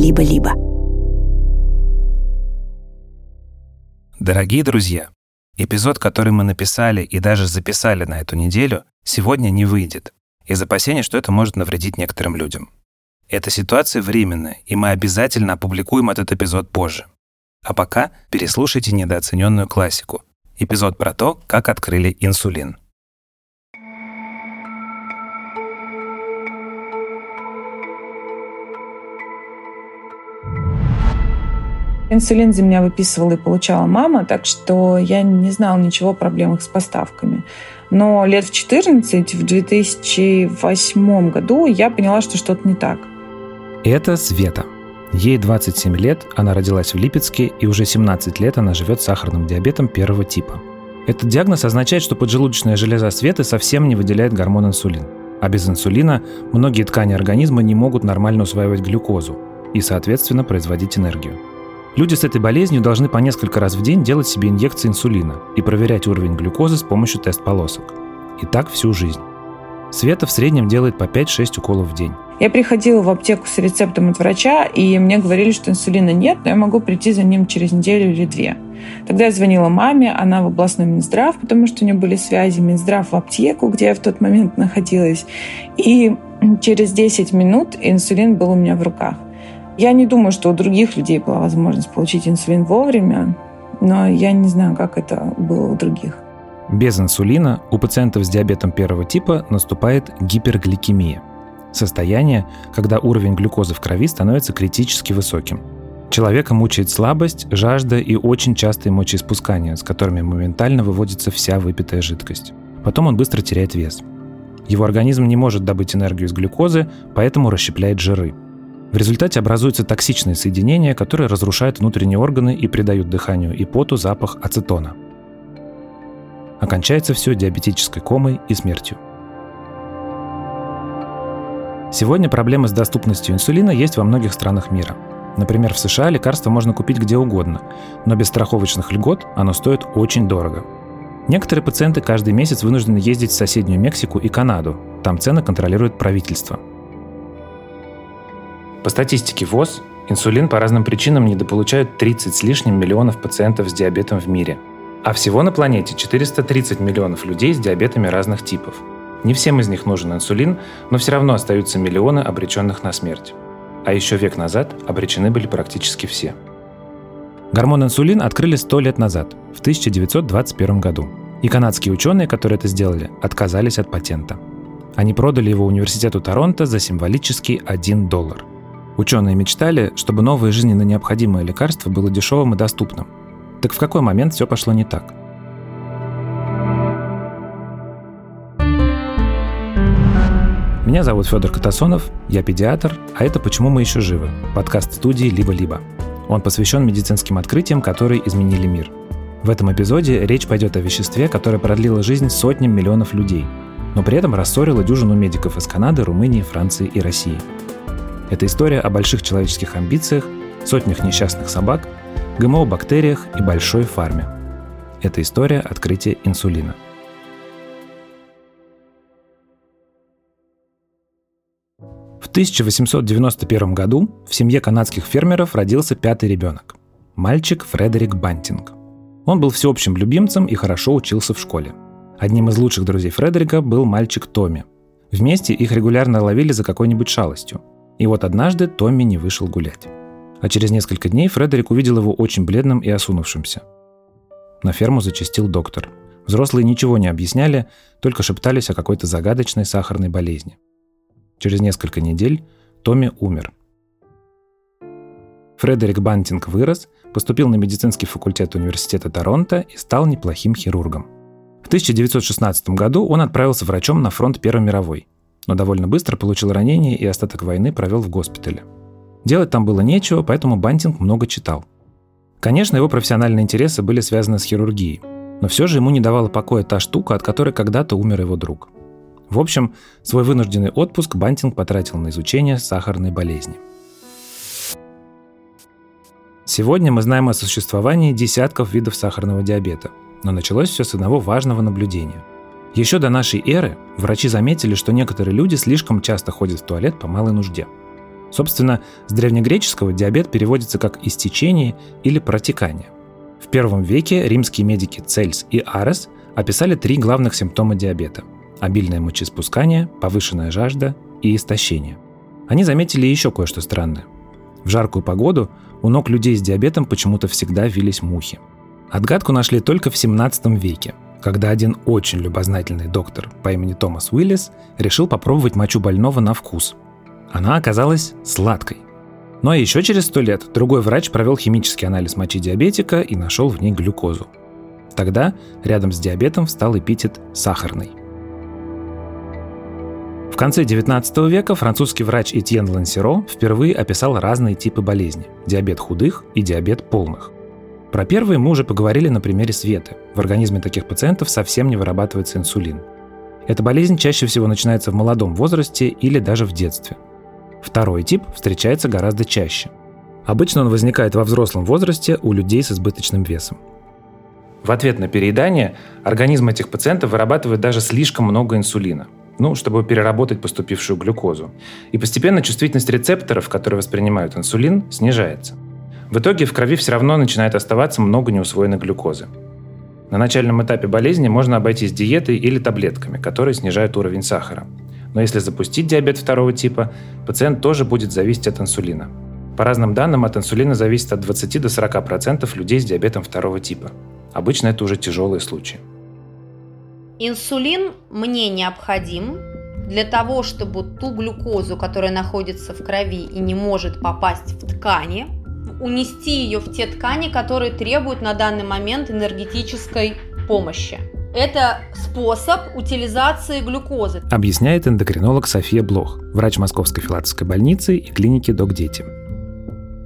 «Либо-либо». Дорогие друзья, эпизод, который мы написали и даже записали на эту неделю, сегодня не выйдет из опасения, что это может навредить некоторым людям. Эта ситуация временная, и мы обязательно опубликуем этот эпизод позже. А пока переслушайте недооцененную классику. Эпизод про то, как открыли инсулин. Инсулин за меня выписывала и получала мама, так что я не знала ничего о проблемах с поставками. Но лет в 14, в 2008 году я поняла, что что-то не так. Это Света. Ей 27 лет, она родилась в Липецке, и уже 17 лет она живет с сахарным диабетом первого типа. Этот диагноз означает, что поджелудочная железа Светы совсем не выделяет гормон инсулин. А без инсулина многие ткани организма не могут нормально усваивать глюкозу и, соответственно, производить энергию. Люди с этой болезнью должны по несколько раз в день делать себе инъекции инсулина и проверять уровень глюкозы с помощью тест-полосок. И так всю жизнь. Света в среднем делает по 5-6 уколов в день. Я приходила в аптеку с рецептом от врача, и мне говорили, что инсулина нет, но я могу прийти за ним через неделю или две. Тогда я звонила маме, она в областной Минздрав, потому что у нее были связи, Минздрав в аптеку, где я в тот момент находилась. И через 10 минут инсулин был у меня в руках. Я не думаю, что у других людей была возможность получить инсулин вовремя, но я не знаю, как это было у других. Без инсулина у пациентов с диабетом первого типа наступает гипергликемия. Состояние, когда уровень глюкозы в крови становится критически высоким. Человека мучает слабость, жажда и очень частые мочеиспускания, с которыми моментально выводится вся выпитая жидкость. Потом он быстро теряет вес. Его организм не может добыть энергию из глюкозы, поэтому расщепляет жиры – в результате образуются токсичные соединения, которые разрушают внутренние органы и придают дыханию и поту запах ацетона. Окончается все диабетической комой и смертью. Сегодня проблемы с доступностью инсулина есть во многих странах мира. Например, в США лекарство можно купить где угодно, но без страховочных льгот оно стоит очень дорого. Некоторые пациенты каждый месяц вынуждены ездить в соседнюю Мексику и Канаду. Там цены контролирует правительство – по статистике ВОЗ, инсулин по разным причинам недополучают 30 с лишним миллионов пациентов с диабетом в мире. А всего на планете 430 миллионов людей с диабетами разных типов. Не всем из них нужен инсулин, но все равно остаются миллионы обреченных на смерть. А еще век назад обречены были практически все. Гормон инсулин открыли 100 лет назад, в 1921 году. И канадские ученые, которые это сделали, отказались от патента. Они продали его университету Торонто за символический 1 доллар. Ученые мечтали, чтобы новое жизненно необходимое лекарство было дешевым и доступным. Так в какой момент все пошло не так? Меня зовут Федор Катасонов, я педиатр, а это «Почему мы еще живы» – подкаст студии «Либо-либо». Он посвящен медицинским открытиям, которые изменили мир. В этом эпизоде речь пойдет о веществе, которое продлило жизнь сотням миллионов людей, но при этом рассорило дюжину медиков из Канады, Румынии, Франции и России – это история о больших человеческих амбициях, сотнях несчастных собак, ГМО-бактериях и большой фарме. Это история открытия инсулина. В 1891 году в семье канадских фермеров родился пятый ребенок – мальчик Фредерик Бантинг. Он был всеобщим любимцем и хорошо учился в школе. Одним из лучших друзей Фредерика был мальчик Томми. Вместе их регулярно ловили за какой-нибудь шалостью. И вот однажды Томми не вышел гулять. А через несколько дней Фредерик увидел его очень бледным и осунувшимся. На ферму зачастил доктор. Взрослые ничего не объясняли, только шептались о какой-то загадочной сахарной болезни. Через несколько недель Томми умер. Фредерик Бантинг вырос, поступил на медицинский факультет университета Торонто и стал неплохим хирургом. В 1916 году он отправился врачом на фронт Первой мировой – но довольно быстро получил ранение и остаток войны провел в госпитале. Делать там было нечего, поэтому Бантинг много читал. Конечно, его профессиональные интересы были связаны с хирургией, но все же ему не давала покоя та штука, от которой когда-то умер его друг. В общем, свой вынужденный отпуск Бантинг потратил на изучение сахарной болезни. Сегодня мы знаем о существовании десятков видов сахарного диабета, но началось все с одного важного наблюдения – еще до нашей эры врачи заметили, что некоторые люди слишком часто ходят в туалет по малой нужде. Собственно, с древнегреческого диабет переводится как «истечение» или «протекание». В первом веке римские медики Цельс и Арес описали три главных симптома диабета – обильное мочеиспускание, повышенная жажда и истощение. Они заметили еще кое-что странное. В жаркую погоду у ног людей с диабетом почему-то всегда вились мухи. Отгадку нашли только в 17 веке, когда один очень любознательный доктор по имени Томас Уиллис решил попробовать мочу больного на вкус. Она оказалась сладкой. Ну а еще через сто лет другой врач провел химический анализ мочи диабетика и нашел в ней глюкозу. Тогда рядом с диабетом встал эпитет «сахарный». В конце XIX века французский врач Этьен Лансеро впервые описал разные типы болезни – диабет худых и диабет полных. Про первые мы уже поговорили на примере Светы. В организме таких пациентов совсем не вырабатывается инсулин. Эта болезнь чаще всего начинается в молодом возрасте или даже в детстве. Второй тип встречается гораздо чаще. Обычно он возникает во взрослом возрасте у людей с избыточным весом. В ответ на переедание организм этих пациентов вырабатывает даже слишком много инсулина, ну, чтобы переработать поступившую глюкозу. И постепенно чувствительность рецепторов, которые воспринимают инсулин, снижается. В итоге в крови все равно начинает оставаться много неусвоенной глюкозы. На начальном этапе болезни можно обойтись диетой или таблетками, которые снижают уровень сахара. Но если запустить диабет второго типа, пациент тоже будет зависеть от инсулина. По разным данным, от инсулина зависит от 20 до 40% людей с диабетом второго типа. Обычно это уже тяжелые случаи. Инсулин мне необходим для того, чтобы ту глюкозу, которая находится в крови и не может попасть в ткани, унести ее в те ткани, которые требуют на данный момент энергетической помощи. Это способ утилизации глюкозы. Объясняет эндокринолог София Блох, врач Московской филатовской больницы и клиники Док-Дети.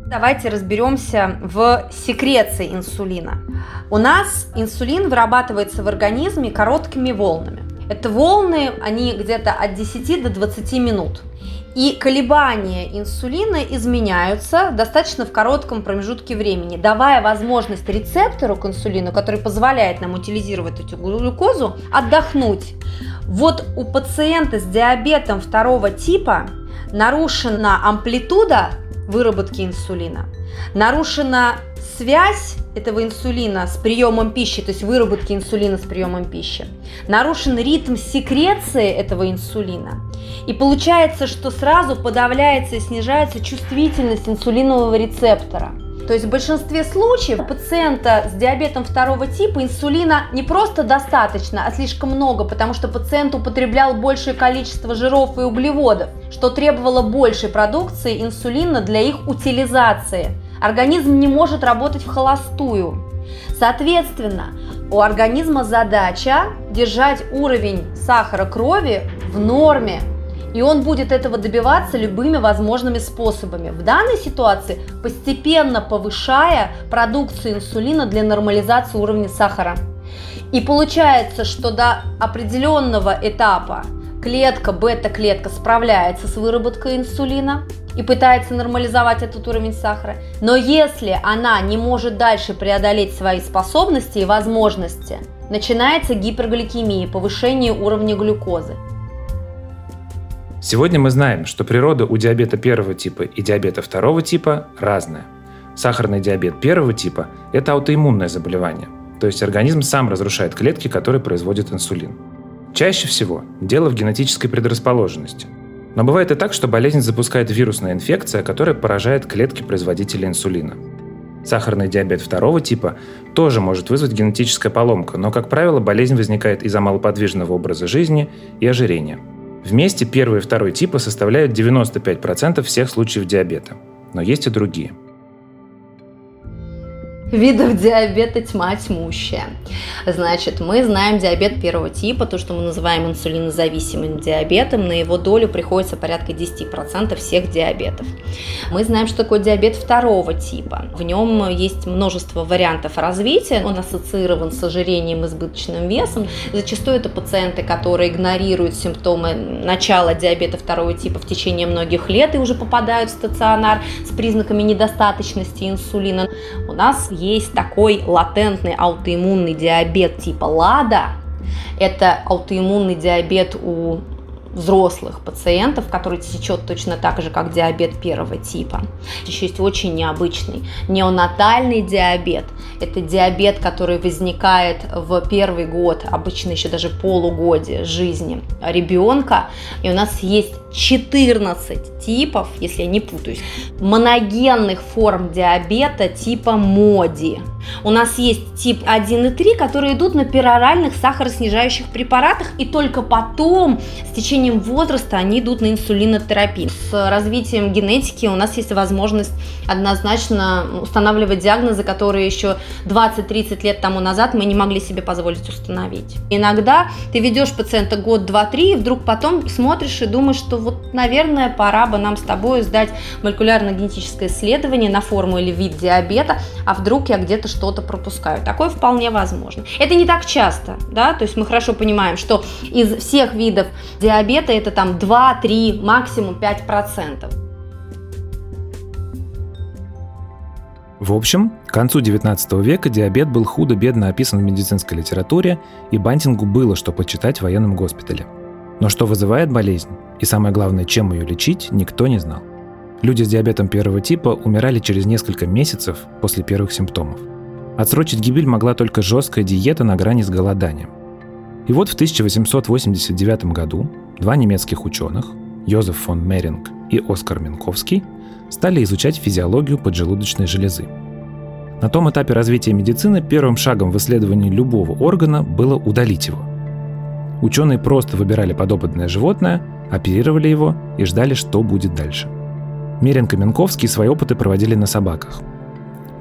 Давайте разберемся в секреции инсулина. У нас инсулин вырабатывается в организме короткими волнами. Это волны, они где-то от 10 до 20 минут. И колебания инсулина изменяются достаточно в коротком промежутке времени, давая возможность рецептору к инсулину, который позволяет нам утилизировать эту глюкозу, отдохнуть. Вот у пациента с диабетом второго типа нарушена амплитуда выработки инсулина, нарушена связь этого инсулина с приемом пищи, то есть выработки инсулина с приемом пищи, нарушен ритм секреции этого инсулина. И получается, что сразу подавляется и снижается чувствительность инсулинового рецептора. То есть в большинстве случаев у пациента с диабетом второго типа инсулина не просто достаточно, а слишком много, потому что пациент употреблял большее количество жиров и углеводов, что требовало большей продукции инсулина для их утилизации – Организм не может работать в холостую. Соответственно, у организма задача держать уровень сахара крови в норме, и он будет этого добиваться любыми возможными способами. В данной ситуации постепенно повышая продукцию инсулина для нормализации уровня сахара. И получается, что до определенного этапа клетка, бета-клетка справляется с выработкой инсулина, и пытается нормализовать этот уровень сахара. Но если она не может дальше преодолеть свои способности и возможности, начинается гипергликемия, повышение уровня глюкозы. Сегодня мы знаем, что природа у диабета первого типа и диабета второго типа разная. Сахарный диабет первого типа – это аутоиммунное заболевание, то есть организм сам разрушает клетки, которые производят инсулин. Чаще всего дело в генетической предрасположенности – но бывает и так, что болезнь запускает вирусная инфекция, которая поражает клетки производителя инсулина. Сахарный диабет второго типа тоже может вызвать генетическая поломка, но, как правило, болезнь возникает из-за малоподвижного образа жизни и ожирения. Вместе первый и второй типа составляют 95% всех случаев диабета. Но есть и другие – видов диабета тьма тьмущая. Значит, мы знаем диабет первого типа, то, что мы называем инсулинозависимым диабетом, на его долю приходится порядка 10% всех диабетов. Мы знаем, что такое диабет второго типа. В нем есть множество вариантов развития, он ассоциирован с ожирением и избыточным весом. Зачастую это пациенты, которые игнорируют симптомы начала диабета второго типа в течение многих лет и уже попадают в стационар с признаками недостаточности инсулина. У нас такой латентный аутоиммунный диабет типа ЛАДА. Это аутоиммунный диабет у взрослых пациентов, который течет точно так же, как диабет первого типа. Еще есть очень необычный неонатальный диабет. Это диабет, который возникает в первый год, обычно еще даже полугодие жизни ребенка. И у нас есть 14 типов, если я не путаюсь, моногенных форм диабета типа МОДИ. У нас есть тип 1 и 3, которые идут на пероральных сахароснижающих препаратах, и только потом, с течением возраста, они идут на инсулинотерапию. С развитием генетики у нас есть возможность однозначно устанавливать диагнозы, которые еще 20-30 лет тому назад мы не могли себе позволить установить. Иногда ты ведешь пациента год, два, три, и вдруг потом смотришь и думаешь, что вот, наверное, пора бы нам с тобой сдать молекулярно-генетическое исследование на форму или вид диабета, а вдруг я где-то что-то пропускаю. Такое вполне возможно. Это не так часто, да, то есть мы хорошо понимаем, что из всех видов диабета это там 2, 3, максимум 5%. В общем, к концу 19 века диабет был худо-бедно описан в медицинской литературе, и Бантингу было что почитать в военном госпитале. Но что вызывает болезнь, и самое главное, чем ее лечить, никто не знал. Люди с диабетом первого типа умирали через несколько месяцев после первых симптомов. Отсрочить гибель могла только жесткая диета на грани с голоданием. И вот в 1889 году два немецких ученых, Йозеф фон Меринг и Оскар Минковский, стали изучать физиологию поджелудочной железы. На том этапе развития медицины первым шагом в исследовании любого органа было удалить его. Ученые просто выбирали подопытное животное, оперировали его и ждали, что будет дальше. Мерин и Минковский свои опыты проводили на собаках –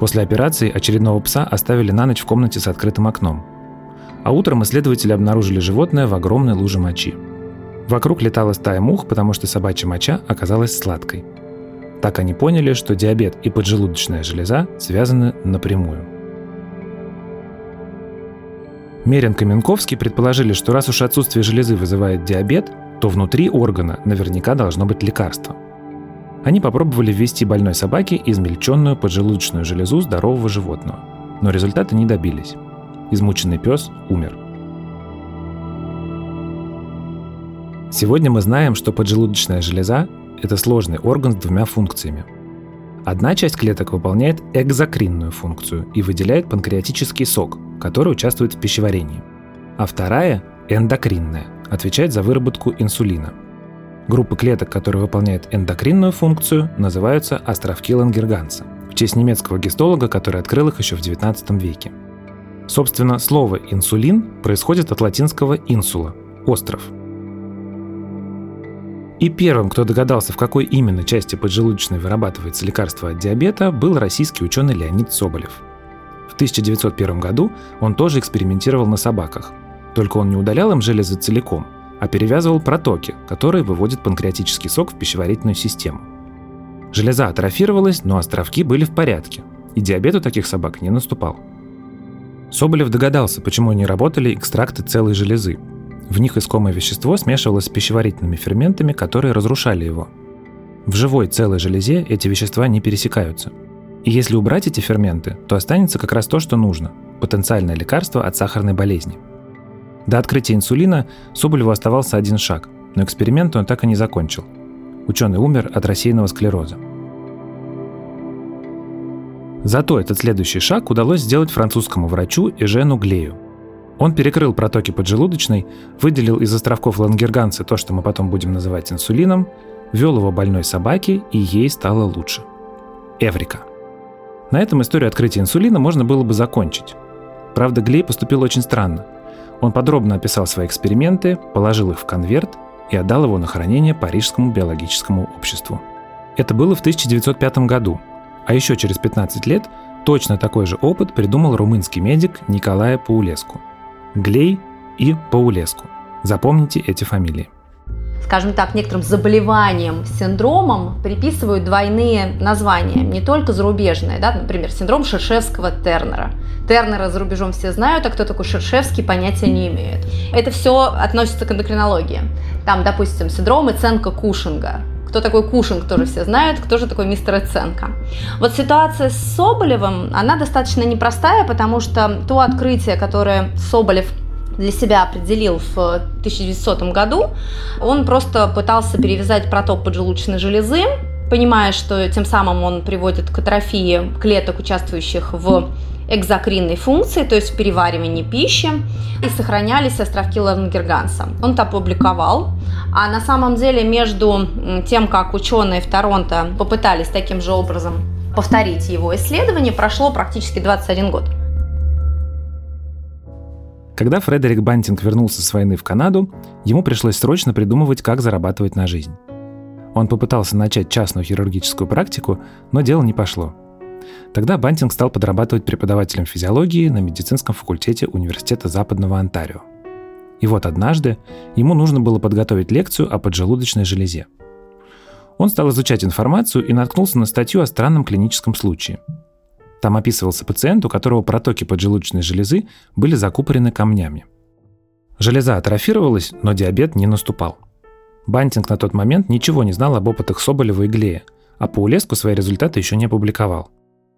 После операции очередного пса оставили на ночь в комнате с открытым окном. А утром исследователи обнаружили животное в огромной луже мочи. Вокруг летала стая мух, потому что собачья моча оказалась сладкой. Так они поняли, что диабет и поджелудочная железа связаны напрямую. Мерин Каменковский предположили, что раз уж отсутствие железы вызывает диабет, то внутри органа наверняка должно быть лекарство. Они попробовали ввести больной собаке измельченную поджелудочную железу здорового животного, но результаты не добились. Измученный пес умер. Сегодня мы знаем, что поджелудочная железа – это сложный орган с двумя функциями. Одна часть клеток выполняет экзокринную функцию и выделяет панкреатический сок, который участвует в пищеварении. А вторая – эндокринная, отвечает за выработку инсулина – Группы клеток, которые выполняют эндокринную функцию, называются островки Лангерганса, в честь немецкого гистолога, который открыл их еще в XIX веке. Собственно, слово «инсулин» происходит от латинского «инсула» – «остров». И первым, кто догадался, в какой именно части поджелудочной вырабатывается лекарство от диабета, был российский ученый Леонид Соболев. В 1901 году он тоже экспериментировал на собаках, только он не удалял им железы целиком – а перевязывал протоки, которые выводят панкреатический сок в пищеварительную систему. Железа атрофировалась, но островки были в порядке, и диабет у таких собак не наступал. Соболев догадался, почему не работали экстракты целой железы. В них искомое вещество смешивалось с пищеварительными ферментами, которые разрушали его. В живой целой железе эти вещества не пересекаются. И если убрать эти ферменты, то останется как раз то, что нужно – потенциальное лекарство от сахарной болезни – до открытия инсулина Соболеву оставался один шаг, но эксперимент он так и не закончил. Ученый умер от рассеянного склероза. Зато этот следующий шаг удалось сделать французскому врачу Эжену Глею. Он перекрыл протоки поджелудочной, выделил из островков лангерганца то, что мы потом будем называть инсулином, ввел его больной собаке, и ей стало лучше. Эврика. На этом историю открытия инсулина можно было бы закончить. Правда, Глей поступил очень странно. Он подробно описал свои эксперименты, положил их в конверт и отдал его на хранение Парижскому биологическому обществу. Это было в 1905 году, а еще через 15 лет точно такой же опыт придумал румынский медик Николая Паулеску. Глей и Паулеску. Запомните эти фамилии скажем так, некоторым заболеваниям, синдромам приписывают двойные названия, не только зарубежные, да, например, синдром Шершевского-Тернера. Тернера за рубежом все знают, а кто такой Шершевский, понятия не имеют. Это все относится к эндокринологии. Там, допустим, синдром Эценко Кушинга. Кто такой Кушинг, тоже все знают, кто же такой мистер Эценко. Вот ситуация с Соболевым, она достаточно непростая, потому что то открытие, которое Соболев для себя определил в 1900 году. Он просто пытался перевязать проток поджелудочной железы, понимая, что тем самым он приводит к атрофии клеток, участвующих в экзокринной функции, то есть в переваривании пищи, и сохранялись островки Лангерганса. Он это опубликовал. А на самом деле между тем, как ученые в Торонто попытались таким же образом повторить его исследование, прошло практически 21 год. Когда Фредерик Бантинг вернулся с войны в Канаду, ему пришлось срочно придумывать, как зарабатывать на жизнь. Он попытался начать частную хирургическую практику, но дело не пошло. Тогда Бантинг стал подрабатывать преподавателем физиологии на медицинском факультете Университета Западного Онтарио. И вот однажды ему нужно было подготовить лекцию о поджелудочной железе. Он стал изучать информацию и наткнулся на статью о странном клиническом случае – там описывался пациент, у которого протоки поджелудочной железы были закупорены камнями. Железа атрофировалась, но диабет не наступал. Бантинг на тот момент ничего не знал об опытах Соболева и Глея, а по Улеску свои результаты еще не опубликовал.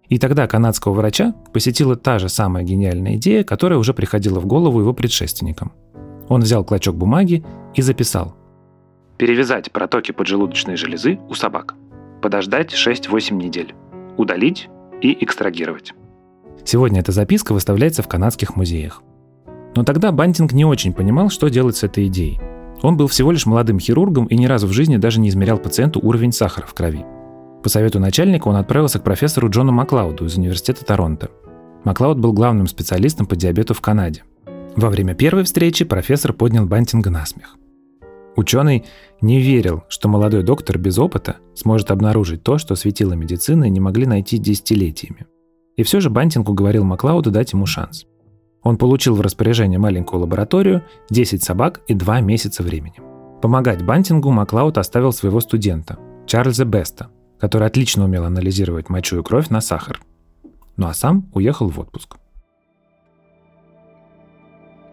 И тогда канадского врача посетила та же самая гениальная идея, которая уже приходила в голову его предшественникам. Он взял клочок бумаги и записал. Перевязать протоки поджелудочной железы у собак. Подождать 6-8 недель. Удалить и экстрагировать. Сегодня эта записка выставляется в канадских музеях. Но тогда Бантинг не очень понимал, что делать с этой идеей. Он был всего лишь молодым хирургом и ни разу в жизни даже не измерял пациенту уровень сахара в крови. По совету начальника он отправился к профессору Джону Маклауду из Университета Торонто. Маклауд был главным специалистом по диабету в Канаде. Во время первой встречи профессор поднял Бантинга на смех. Ученый не верил, что молодой доктор без опыта сможет обнаружить то, что светило медицины не могли найти десятилетиями. И все же Бантинг уговорил Маклауду дать ему шанс. Он получил в распоряжение маленькую лабораторию, 10 собак и 2 месяца времени. Помогать Бантингу Маклауд оставил своего студента, Чарльза Беста, который отлично умел анализировать мочу и кровь на сахар. Ну а сам уехал в отпуск.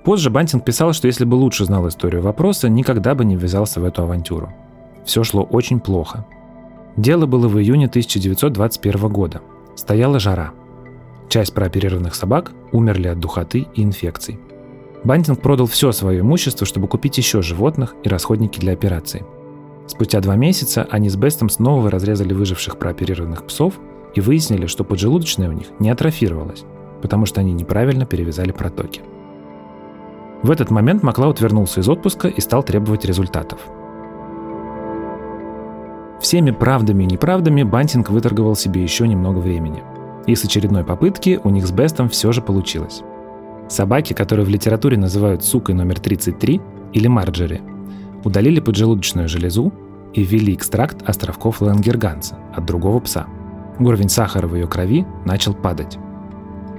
Позже Бантинг писал, что если бы лучше знал историю вопроса, никогда бы не ввязался в эту авантюру. Все шло очень плохо. Дело было в июне 1921 года. Стояла жара. Часть прооперированных собак умерли от духоты и инфекций. Бантинг продал все свое имущество, чтобы купить еще животных и расходники для операции. Спустя два месяца они с Бестом снова разрезали выживших прооперированных псов и выяснили, что поджелудочная у них не атрофировалась, потому что они неправильно перевязали протоки. В этот момент Маклауд вернулся из отпуска и стал требовать результатов. Всеми правдами и неправдами Бантинг выторговал себе еще немного времени. И с очередной попытки у них с Бестом все же получилось. Собаки, которые в литературе называют сукой номер 33 или марджери, удалили поджелудочную железу и ввели экстракт островков Лангерганса от другого пса. Уровень сахара в ее крови начал падать.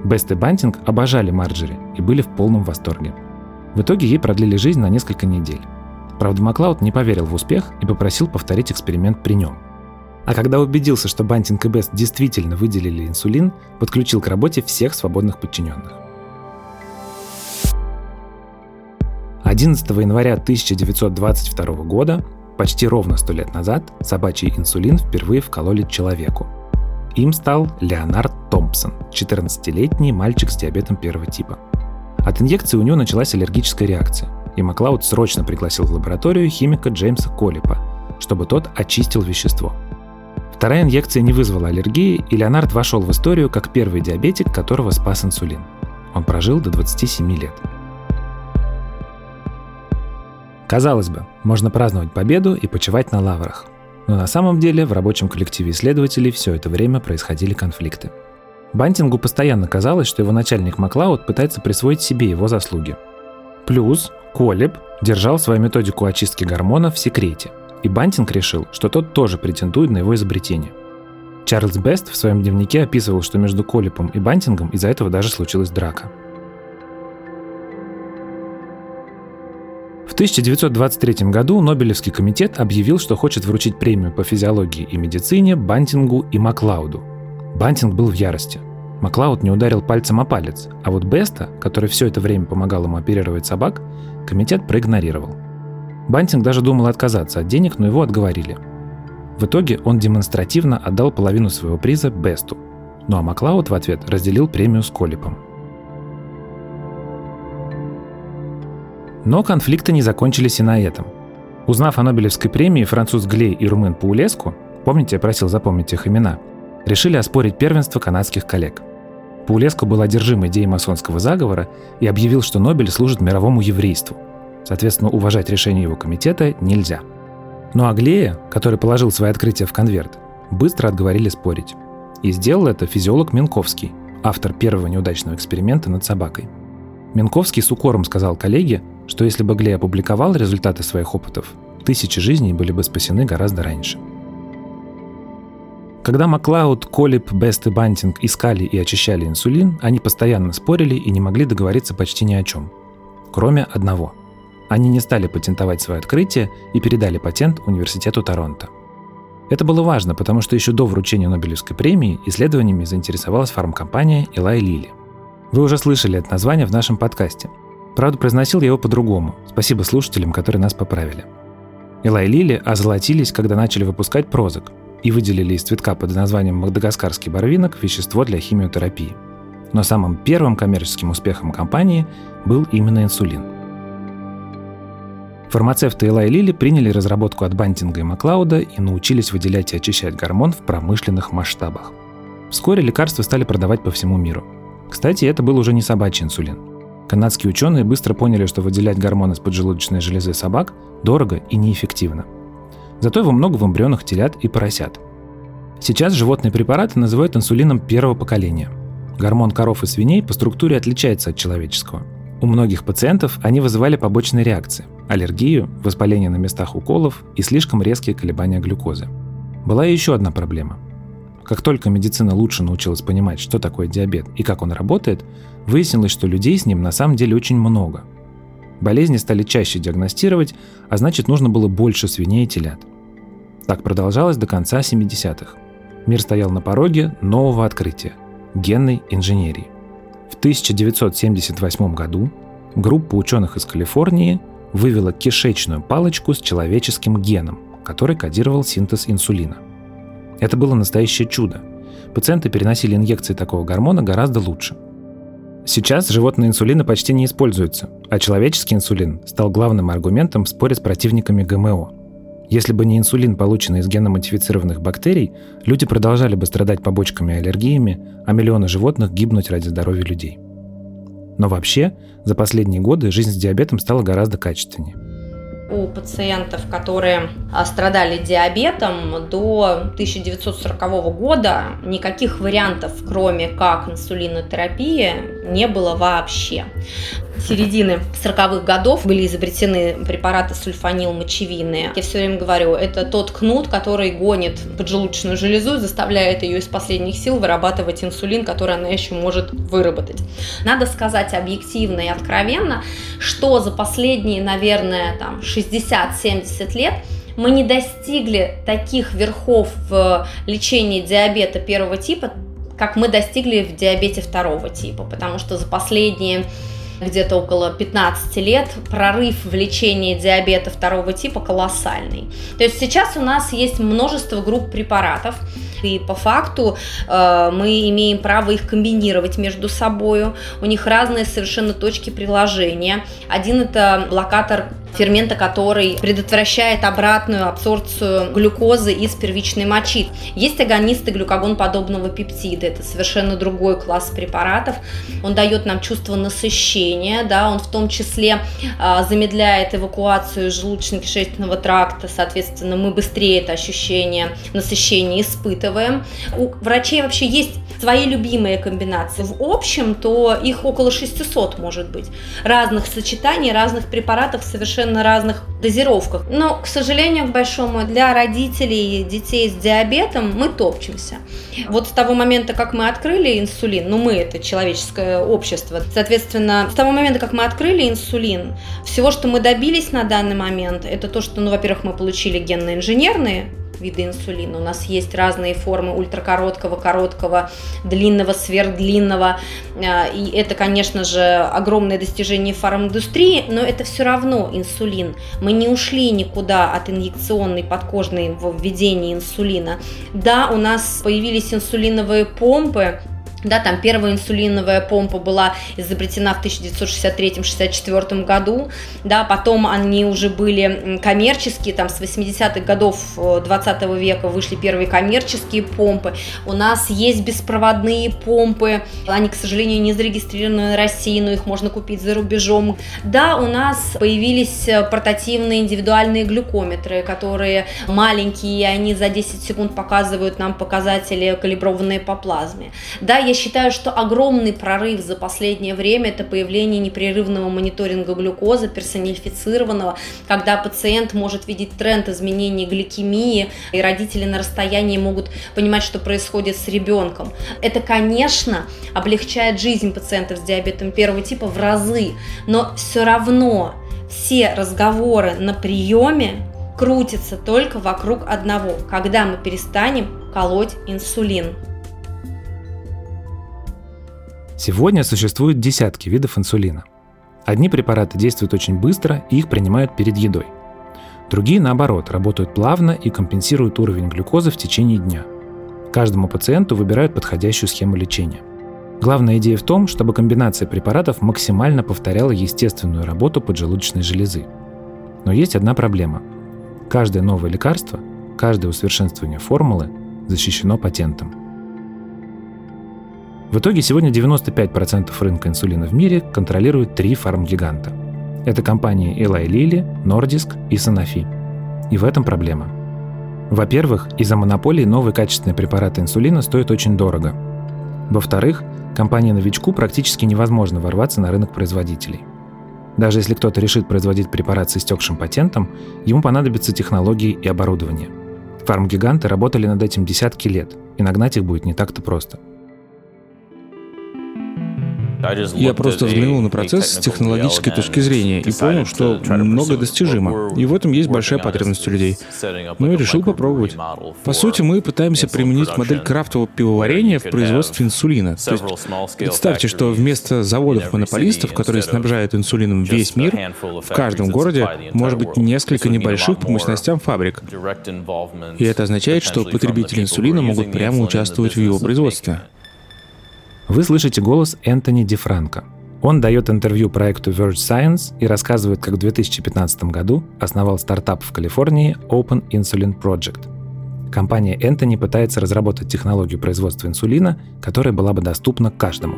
Бест и Бантинг обожали Марджери и были в полном восторге – в итоге ей продлили жизнь на несколько недель. Правда, Маклауд не поверил в успех и попросил повторить эксперимент при нем. А когда убедился, что Бантинг и Бест действительно выделили инсулин, подключил к работе всех свободных подчиненных. 11 января 1922 года, почти ровно сто лет назад, собачий инсулин впервые вкололи человеку. Им стал Леонард Томпсон, 14-летний мальчик с диабетом первого типа – от инъекции у него началась аллергическая реакция, и Маклауд срочно пригласил в лабораторию химика Джеймса Коллипа, чтобы тот очистил вещество. Вторая инъекция не вызвала аллергии, и Леонард вошел в историю как первый диабетик, которого спас инсулин. Он прожил до 27 лет. Казалось бы, можно праздновать победу и почивать на лаврах. Но на самом деле в рабочем коллективе исследователей все это время происходили конфликты. Бантингу постоянно казалось, что его начальник Маклауд пытается присвоить себе его заслуги. Плюс Колеб держал свою методику очистки гормонов в секрете, и Бантинг решил, что тот тоже претендует на его изобретение. Чарльз Бест в своем дневнике описывал, что между Колепом и Бантингом из-за этого даже случилась драка. В 1923 году Нобелевский комитет объявил, что хочет вручить премию по физиологии и медицине Бантингу и Маклауду – Бантинг был в ярости. Маклауд не ударил пальцем о палец, а вот Беста, который все это время помогал ему оперировать собак, комитет проигнорировал. Бантинг даже думал отказаться от денег, но его отговорили. В итоге он демонстративно отдал половину своего приза Бесту, ну а Маклауд в ответ разделил премию с Колипом. Но конфликты не закончились и на этом. Узнав о Нобелевской премии, француз Глей и румын Паулеску, помните, я просил запомнить их имена, решили оспорить первенство канадских коллег. Паулеску был одержим идеей масонского заговора и объявил, что Нобель служит мировому еврейству. Соответственно, уважать решение его комитета нельзя. Но Аглея, который положил свои открытия в конверт, быстро отговорили спорить. И сделал это физиолог Минковский, автор первого неудачного эксперимента над собакой. Минковский с укором сказал коллеге, что если бы Глей опубликовал результаты своих опытов, тысячи жизней были бы спасены гораздо раньше. Когда Маклауд, Колип, Бест и Бантинг искали и очищали инсулин, они постоянно спорили и не могли договориться почти ни о чем. Кроме одного. Они не стали патентовать свое открытие и передали патент Университету Торонто. Это было важно, потому что еще до вручения Нобелевской премии исследованиями заинтересовалась фармкомпания Eli Lilly. Вы уже слышали это название в нашем подкасте – Правда, произносил я его по-другому. Спасибо слушателям, которые нас поправили. Элай Лили озолотились, когда начали выпускать прозок и выделили из цветка под названием мадагаскарский барвинок вещество для химиотерапии. Но самым первым коммерческим успехом компании был именно инсулин. Фармацевты Элай Лили приняли разработку от Бантинга и Маклауда и научились выделять и очищать гормон в промышленных масштабах. Вскоре лекарства стали продавать по всему миру. Кстати, это был уже не собачий инсулин – Канадские ученые быстро поняли, что выделять гормон из поджелудочной железы собак дорого и неэффективно. Зато его много в эмбрионах телят и поросят. Сейчас животные препараты называют инсулином первого поколения. Гормон коров и свиней по структуре отличается от человеческого. У многих пациентов они вызывали побочные реакции – аллергию, воспаление на местах уколов и слишком резкие колебания глюкозы. Была и еще одна проблема. Как только медицина лучше научилась понимать, что такое диабет и как он работает, выяснилось, что людей с ним на самом деле очень много. Болезни стали чаще диагностировать, а значит нужно было больше свиней и телят. Так продолжалось до конца 70-х. Мир стоял на пороге нового открытия – генной инженерии. В 1978 году группа ученых из Калифорнии вывела кишечную палочку с человеческим геном, который кодировал синтез инсулина. Это было настоящее чудо. Пациенты переносили инъекции такого гормона гораздо лучше. Сейчас животные инсулины почти не используются, а человеческий инсулин стал главным аргументом в споре с противниками ГМО. Если бы не инсулин, полученный из геномодифицированных бактерий, люди продолжали бы страдать побочками и аллергиями, а миллионы животных гибнуть ради здоровья людей. Но вообще, за последние годы жизнь с диабетом стала гораздо качественнее у пациентов, которые а, страдали диабетом до 1940 года никаких вариантов, кроме как инсулинотерапии, не было вообще середины 40-х годов были изобретены препараты сульфанил-мочевины. Я все время говорю, это тот кнут, который гонит поджелудочную железу и заставляет ее из последних сил вырабатывать инсулин, который она еще может выработать. Надо сказать объективно и откровенно, что за последние, наверное, там 60-70 лет мы не достигли таких верхов в лечении диабета первого типа, как мы достигли в диабете второго типа, потому что за последние где-то около 15 лет, прорыв в лечении диабета второго типа колоссальный. То есть сейчас у нас есть множество групп препаратов, и по факту э, мы имеем право их комбинировать между собой. У них разные совершенно точки приложения. Один это блокатор фермента, который предотвращает обратную абсорбцию глюкозы из первичной мочи. Есть агонисты глюкогон-подобного пептида, это совершенно другой класс препаратов. Он дает нам чувство насыщения, да, он в том числе а, замедляет эвакуацию желудочно-кишечного тракта, соответственно, мы быстрее это ощущение насыщения испытываем. У врачей вообще есть свои любимые комбинации. В общем, то их около 600 может быть. Разных сочетаний, разных препаратов совершенно совершенно разных дозировках. Но, к сожалению, к большому, для родителей детей с диабетом мы топчемся. Вот с того момента, как мы открыли инсулин, ну мы это человеческое общество, соответственно, с того момента, как мы открыли инсулин, всего, что мы добились на данный момент, это то, что, ну, во-первых, мы получили генно-инженерные виды инсулина. У нас есть разные формы ультракороткого, короткого, длинного, сверхдлинного. А, и это, конечно же, огромное достижение фарминдустрии, но это все равно инсулин. Мы не ушли никуда от инъекционной подкожной введения инсулина. Да, у нас появились инсулиновые помпы, Да, там первая инсулиновая помпа была изобретена в 1963-64 году, да, потом они уже были коммерческие, там с 80-х годов 20 э, века вышли первые коммерческие помпы. У нас есть беспроводные помпы, они, к сожалению, не зарегистрированы в России, но их можно купить за рубежом. Да, у нас появились э, портативные индивидуальные глюкометры, которые маленькие, они за 10 секунд показывают нам показатели, калиброванные по плазме. Да, я считаю, что огромный прорыв за последнее время – это появление непрерывного мониторинга глюкозы, персонифицированного, когда пациент может видеть тренд изменений гликемии, и родители на расстоянии могут понимать, что происходит с ребенком. Это, конечно, облегчает жизнь пациентов с диабетом первого типа в разы, но все равно все разговоры на приеме крутятся только вокруг одного, когда мы перестанем колоть инсулин. Сегодня существует десятки видов инсулина. Одни препараты действуют очень быстро и их принимают перед едой. Другие, наоборот, работают плавно и компенсируют уровень глюкозы в течение дня. Каждому пациенту выбирают подходящую схему лечения. Главная идея в том, чтобы комбинация препаратов максимально повторяла естественную работу поджелудочной железы. Но есть одна проблема. Каждое новое лекарство, каждое усовершенствование формулы защищено патентом – в итоге сегодня 95% рынка инсулина в мире контролируют три фармгиганта. Это компании Eli Lilly, Nordisk и Sanofi. И в этом проблема. Во-первых, из-за монополии новые качественные препараты инсулина стоят очень дорого. Во-вторых, компании-новичку практически невозможно ворваться на рынок производителей. Даже если кто-то решит производить препарат с истекшим патентом, ему понадобятся технологии и оборудование. Фармгиганты работали над этим десятки лет, и нагнать их будет не так-то просто – я просто взглянул на процесс с технологической точки зрения и понял, что многое достижимо. И в этом есть большая потребность у людей. Ну и решил попробовать. По сути, мы пытаемся применить модель крафтового пивоварения в производстве инсулина. То есть представьте, что вместо заводов-монополистов, которые снабжают инсулином весь мир, в каждом городе может быть несколько небольших по мощностям фабрик. И это означает, что потребители инсулина могут прямо участвовать в его производстве. Вы слышите голос Энтони Дифранко. Он дает интервью проекту Verge Science и рассказывает, как в 2015 году основал стартап в Калифорнии Open Insulin Project. Компания Энтони пытается разработать технологию производства инсулина, которая была бы доступна каждому.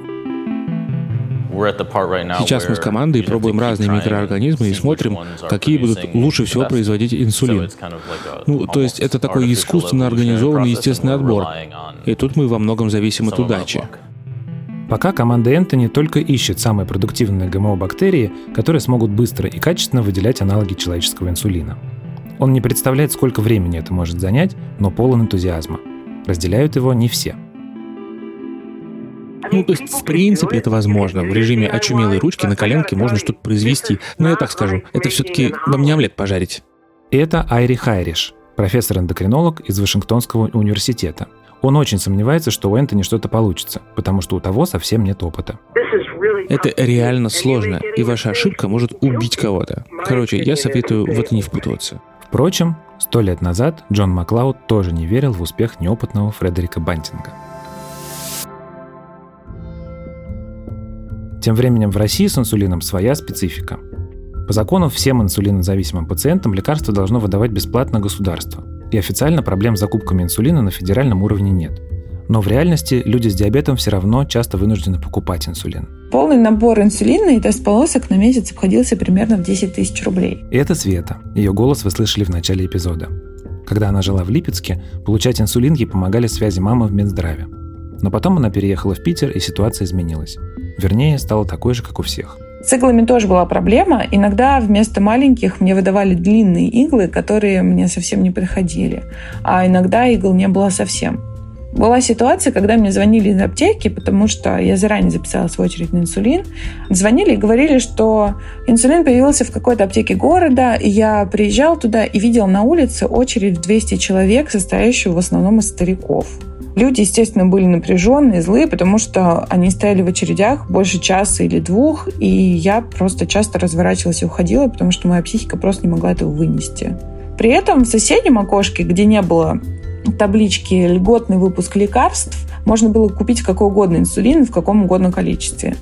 Сейчас мы с командой пробуем разные микроорганизмы и смотрим, какие будут лучше всего производить инсулин. Ну, то есть это такой искусственно организованный естественный отбор. И тут мы во многом зависим от удачи. Пока команда Энтони только ищет самые продуктивные ГМО-бактерии, которые смогут быстро и качественно выделять аналоги человеческого инсулина. Он не представляет, сколько времени это может занять, но полон энтузиазма. Разделяют его не все. Ну, то есть, в принципе, это возможно. В режиме очумелой ручки на коленке можно что-то произвести. Но я так скажу, это все-таки вам не омлет пожарить. Это Айри Хайриш, профессор-эндокринолог из Вашингтонского университета. Он очень сомневается, что у Энтони что-то получится, потому что у того совсем нет опыта. Это реально сложно, и ваша ошибка может убить кого-то. Короче, я советую в это не впутываться. Впрочем, сто лет назад Джон Маклауд тоже не верил в успех неопытного Фредерика Бантинга. Тем временем в России с инсулином своя специфика. По закону всем инсулинозависимым пациентам лекарство должно выдавать бесплатно государство – и официально проблем с закупками инсулина на федеральном уровне нет. Но в реальности люди с диабетом все равно часто вынуждены покупать инсулин. Полный набор инсулина и тест полосок на месяц обходился примерно в 10 тысяч рублей. И это Света. Ее голос вы слышали в начале эпизода. Когда она жила в Липецке, получать инсулин ей помогали связи мамы в Минздраве. Но потом она переехала в Питер, и ситуация изменилась. Вернее, стала такой же, как у всех – с иглами тоже была проблема. Иногда вместо маленьких мне выдавали длинные иглы, которые мне совсем не подходили. А иногда игл не было совсем. Была ситуация, когда мне звонили из аптеки, потому что я заранее записала свою очередь на инсулин. Звонили и говорили, что инсулин появился в какой-то аптеке города, и я приезжал туда и видел на улице очередь в 200 человек, состоящую в основном из стариков. Люди, естественно, были напряженные, злые, потому что они стояли в очередях больше часа или двух, и я просто часто разворачивалась и уходила, потому что моя психика просто не могла этого вынести. При этом в соседнем окошке, где не было табличке «Льготный выпуск лекарств» можно было купить какой угодно инсулин в каком угодно количестве.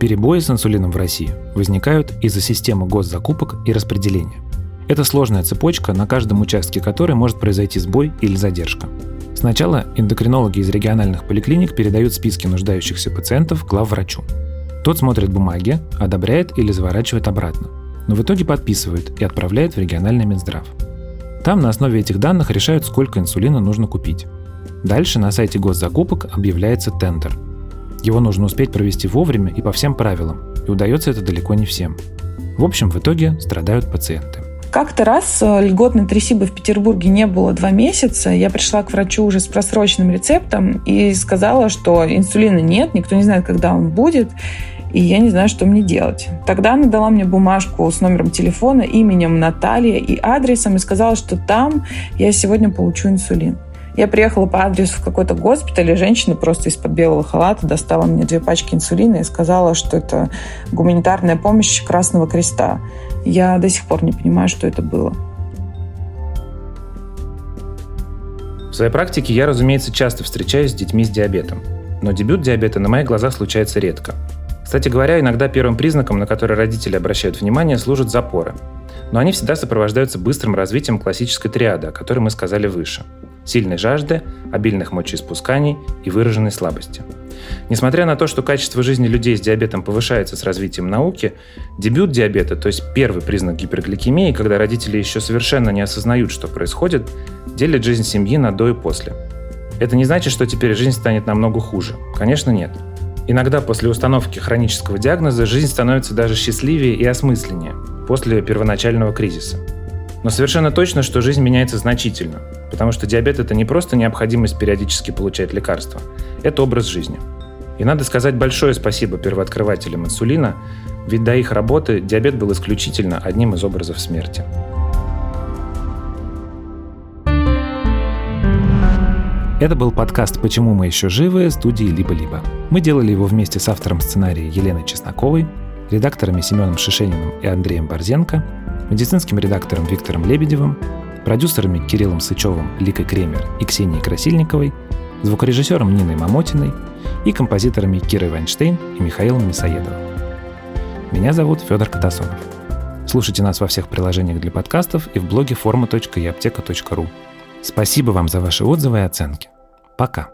Перебои с инсулином в России возникают из-за системы госзакупок и распределения. Это сложная цепочка, на каждом участке которой может произойти сбой или задержка. Сначала эндокринологи из региональных поликлиник передают списки нуждающихся пациентов главврачу. Тот смотрит бумаги, одобряет или заворачивает обратно, но в итоге подписывает и отправляет в региональный Минздрав. Там на основе этих данных решают, сколько инсулина нужно купить. Дальше на сайте госзакупок объявляется тендер – его нужно успеть провести вовремя и по всем правилам, и удается это далеко не всем. В общем, в итоге страдают пациенты. Как-то раз э, льготной трясибы в Петербурге не было два месяца. Я пришла к врачу уже с просроченным рецептом и сказала, что инсулина нет, никто не знает, когда он будет, и я не знаю, что мне делать. Тогда она дала мне бумажку с номером телефона, именем Наталья и адресом и сказала, что там я сегодня получу инсулин. Я приехала по адресу в какой-то госпиталь, и женщина просто из-под белого халата достала мне две пачки инсулина и сказала, что это гуманитарная помощь Красного Креста. Я до сих пор не понимаю, что это было. В своей практике я, разумеется, часто встречаюсь с детьми с диабетом. Но дебют диабета на моих глазах случается редко. Кстати говоря, иногда первым признаком, на который родители обращают внимание, служат запоры. Но они всегда сопровождаются быстрым развитием классической триады, о которой мы сказали выше – сильной жажды, обильных мочеиспусканий и выраженной слабости. Несмотря на то, что качество жизни людей с диабетом повышается с развитием науки, дебют диабета, то есть первый признак гипергликемии, когда родители еще совершенно не осознают, что происходит, делит жизнь семьи на до и после. Это не значит, что теперь жизнь станет намного хуже. Конечно, нет. Иногда после установки хронического диагноза жизнь становится даже счастливее и осмысленнее после первоначального кризиса. Но совершенно точно, что жизнь меняется значительно, потому что диабет – это не просто необходимость периодически получать лекарства, это образ жизни. И надо сказать большое спасибо первооткрывателям инсулина, ведь до их работы диабет был исключительно одним из образов смерти. Это был подкаст «Почему мы еще живы» студии «Либо-либо». Мы делали его вместе с автором сценария Еленой Чесноковой, редакторами Семеном Шишениным и Андреем Борзенко – медицинским редактором Виктором Лебедевым, продюсерами Кириллом Сычевым, Ликой Кремер и Ксенией Красильниковой, звукорежиссером Ниной Мамотиной и композиторами Кирой Вайнштейн и Михаилом Мясоедовым. Меня зовут Федор Катасонов. Слушайте нас во всех приложениях для подкастов и в блоге forma.eapteka.ru. Спасибо вам за ваши отзывы и оценки. Пока.